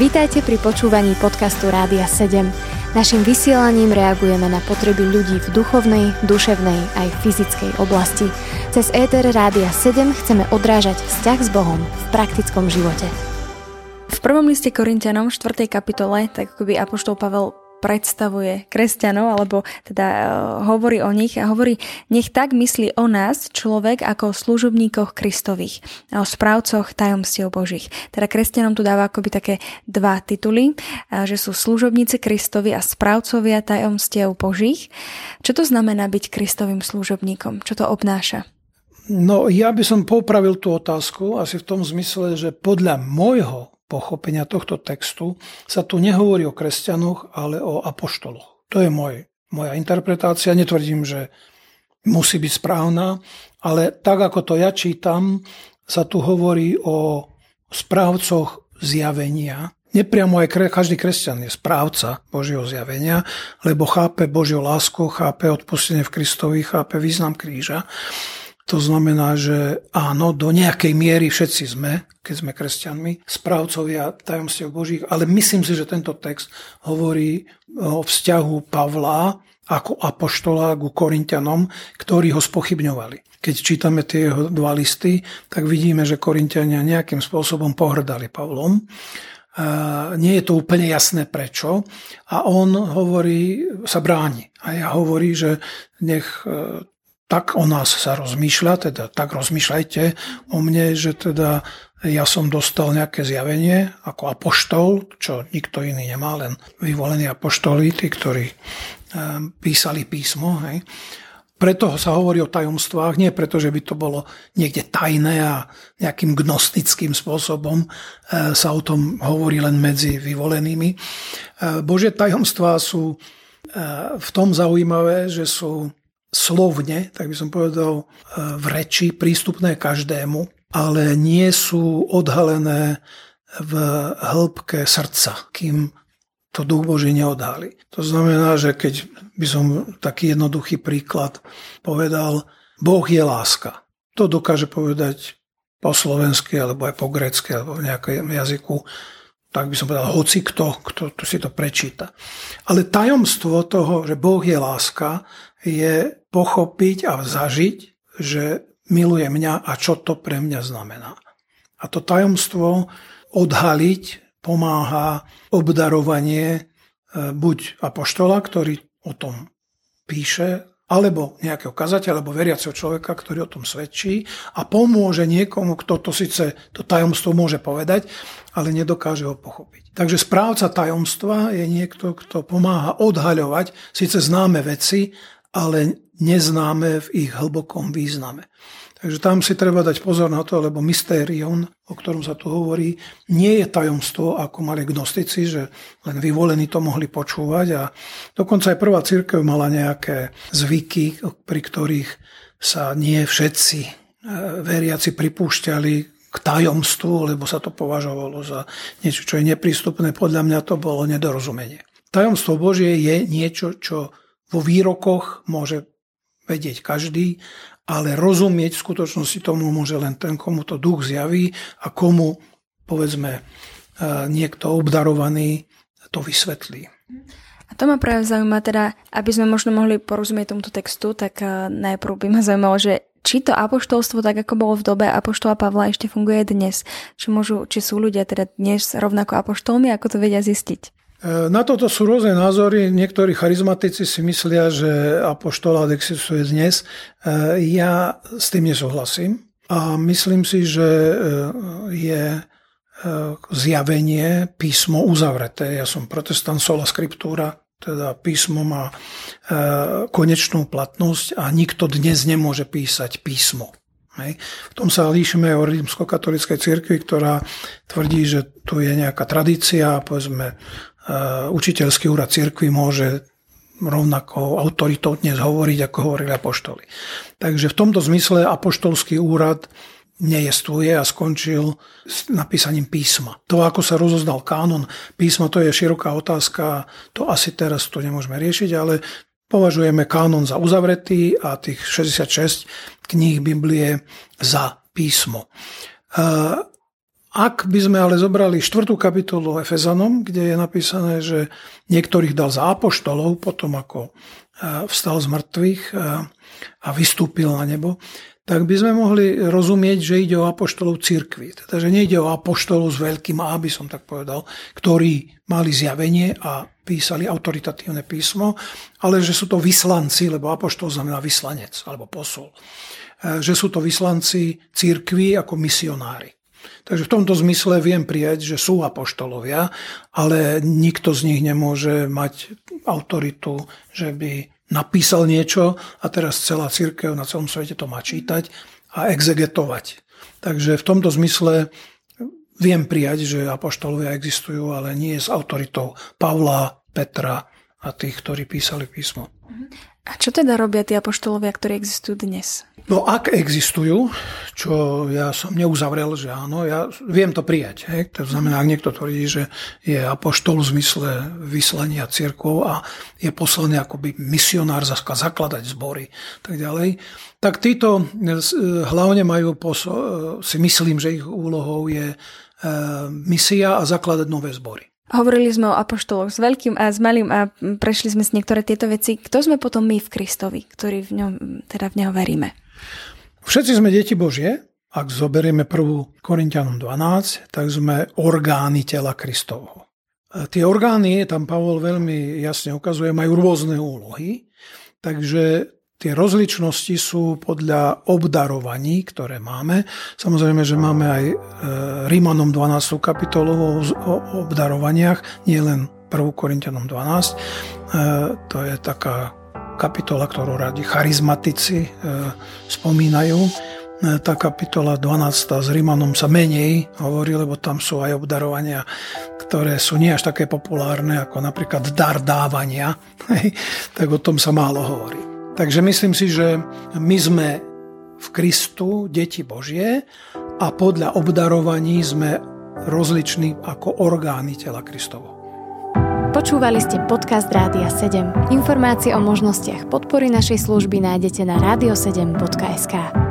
Vítajte pri počúvaní podcastu Rádia 7. Naším vysielaním reagujeme na potreby ľudí v duchovnej, duševnej aj fyzickej oblasti. Cez ETR Rádia 7 chceme odrážať vzťah s Bohom v praktickom živote. V prvom liste Korintianom 4. kapitole, tak ako by Apoštol Pavel predstavuje kresťanov, alebo teda uh, hovorí o nich a hovorí, nech tak myslí o nás človek ako o služobníkoch Kristových, o správcoch tajomstiev Božích. Teda kresťanom tu dáva akoby také dva tituly, uh, že sú služobníci Kristovi a správcovia tajomstiev Božích. Čo to znamená byť Kristovým služobníkom? Čo to obnáša? No, ja by som popravil tú otázku asi v tom zmysle, že podľa môjho pochopenia tohto textu sa tu nehovorí o kresťanoch, ale o apoštoloch. To je môj, moja interpretácia. Netvrdím, že musí byť správna, ale tak ako to ja čítam, sa tu hovorí o správcoch zjavenia. Nepriamo aj každý kresťan je správca Božieho zjavenia, lebo chápe Božiu lásku, chápe odpustenie v Kristovi, chápe význam kríža. To znamená, že áno, do nejakej miery všetci sme, keď sme kresťanmi, správcovia tajomstiev Božích, ale myslím si, že tento text hovorí o vzťahu Pavla ako apoštola ku Korintianom, ktorí ho spochybňovali. Keď čítame tie jeho dva listy, tak vidíme, že Korintiania nejakým spôsobom pohrdali Pavlom. Nie je to úplne jasné prečo. A on hovorí, sa bráni. A ja hovorí, že nech tak o nás sa rozmýšľa, teda tak rozmýšľajte o mne, že teda ja som dostal nejaké zjavenie ako apoštol, čo nikto iný nemá, len vyvolení apoštoli, tí, ktorí eh, písali písmo. Hej. Preto sa hovorí o tajomstvách, nie preto, že by to bolo niekde tajné a nejakým gnostickým spôsobom eh, sa o tom hovorí len medzi vyvolenými. Eh, Božie tajomstvá sú v tom zaujímavé, že sú slovne, tak by som povedal, e, v reči prístupné každému, ale nie sú odhalené v hĺbke srdca, kým to duch Boží neodhalí. To znamená, že keď by som taký jednoduchý príklad povedal, Boh je láska. To dokáže povedať po slovensky, alebo aj po grecky, alebo v nejakom jazyku, tak by som povedal, hoci kto, kto, kto si to prečíta. Ale tajomstvo toho, že Boh je láska, je pochopiť a zažiť, že miluje mňa a čo to pre mňa znamená. A to tajomstvo odhaliť pomáha obdarovanie e, buď apoštola, ktorý o tom píše, alebo nejakého kazateľa, alebo veriaceho človeka, ktorý o tom svedčí a pomôže niekomu, kto to síce to tajomstvo môže povedať, ale nedokáže ho pochopiť. Takže správca tajomstva je niekto, kto pomáha odhaľovať síce známe veci, ale neznáme v ich hlbokom význame. Takže tam si treba dať pozor na to, lebo mystérion, o ktorom sa tu hovorí, nie je tajomstvo, ako mali gnostici, že len vyvolení to mohli počúvať a dokonca aj prvá církev mala nejaké zvyky, pri ktorých sa nie všetci e, veriaci pripúšťali k tajomstvu, lebo sa to považovalo za niečo, čo je neprístupné. Podľa mňa to bolo nedorozumenie. Tajomstvo Božie je niečo, čo vo výrokoch môže vedieť každý, ale rozumieť v skutočnosti tomu môže len ten, komu to duch zjaví a komu, povedzme, e, niekto obdarovaný to vysvetlí. A to ma práve zaujíma teda, aby sme možno mohli porozumieť tomuto textu, tak e, najprv by ma zaujímalo, že či to apoštolstvo, tak ako bolo v dobe apoštola Pavla, ešte funguje dnes. Či, môžu, či sú ľudia teda dnes rovnako apoštolmi, ako to vedia zistiť? E, na toto sú rôzne názory. Niektorí charizmatici si myslia, že apoštolát existuje dnes. E, ja s tým nesúhlasím. A myslím si, že e, je zjavenie písmo uzavreté. Ja som protestant sola scriptura, teda písmo má konečnú platnosť a nikto dnes nemôže písať písmo. Hej. V tom sa líšime o rímskokatolickej cirkvi, ktorá tvrdí, že tu je nejaká tradícia, povedzme Eh, učiteľský úrad cirkvi môže rovnako autoritou dnes hovoriť, ako hovorili apoštoli. Takže v tomto zmysle apoštolský úrad nejestvuje a skončil s napísaním písma. To, ako sa rozoznal kánon písma, to je široká otázka, to asi teraz to nemôžeme riešiť, ale považujeme kánon za uzavretý a tých 66 kníh Biblie za písmo. Eh, Ak by sme ale zobrali štvrtú kapitolu Efezanom, kde je napísané, že niektorých dal za apoštolov, potom ako vstal z mŕtvych a vystúpil na nebo, tak by sme mohli rozumieť, že ide o apoštolov cirkvi. Teda, že nejde o apoštolov s veľkým A, by som tak povedal, ktorí mali zjavenie a písali autoritatívne písmo, ale že sú to vyslanci, lebo apoštol znamená vyslanec alebo posol. E, že sú to vyslanci cirkvi ako misionári. Takže v tomto zmysle viem prijať, že sú apoštolovia, ale nikto z nich nemôže mať autoritu, že by napísal niečo a teraz celá církev na celom svete to má čítať a exegetovať. Takže v tomto zmysle viem prijať, že apoštolovia existujú, ale nie s autoritou Pavla, Petra a tých, ktorí písali písmo. A čo teda robia tí apoštolovia, ktorí existujú dnes? No ak existujú, čo ja som neuzavrel, že áno, ja viem to prijať. Hej? To znamená, ak niekto tvrdí, že je apoštol v zmysle vyslania cirkov a je poslaný akoby misionár zakladať zbory tak ďalej, tak títo e, hlavne majú, poso- e, si myslím, že ich úlohou je misia a zakladať nové zbory. Hovorili sme o apoštoloch s veľkým a s malým a prešli sme si niektoré tieto veci. Kto sme potom my v Kristovi, ktorí v ňom, teda v Neho veríme? Všetci sme deti Božie. Ak zoberieme prvú Korintianom 12, tak sme orgány tela Kristovho. Tie orgány, tam Pavol veľmi jasne ukazuje, majú rôzne úlohy, takže tie rozličnosti sú podľa obdarovaní, ktoré máme. Samozrejme, že máme aj e, Rímanom 12. kapitolu o obdarovaniach, nie len 1. Korintianom 12. E, to je taká kapitola, ktorú radi charizmatici e, spomínajú. Tá kapitola 12. s Rímanom sa menej hovorí, lebo tam sú aj obdarovania, ktoré sú nie až také populárne, ako napríklad dar dávania. tak o tom sa málo hovorí. Takže myslím si, že my sme v Kristu deti Božie a podľa obdarovaní sme rozliční ako orgány tela Kristovo. Počúvali ste podcast Rádia 7. Informácie o možnostiach podpory našej služby nájdete na radio7.sk.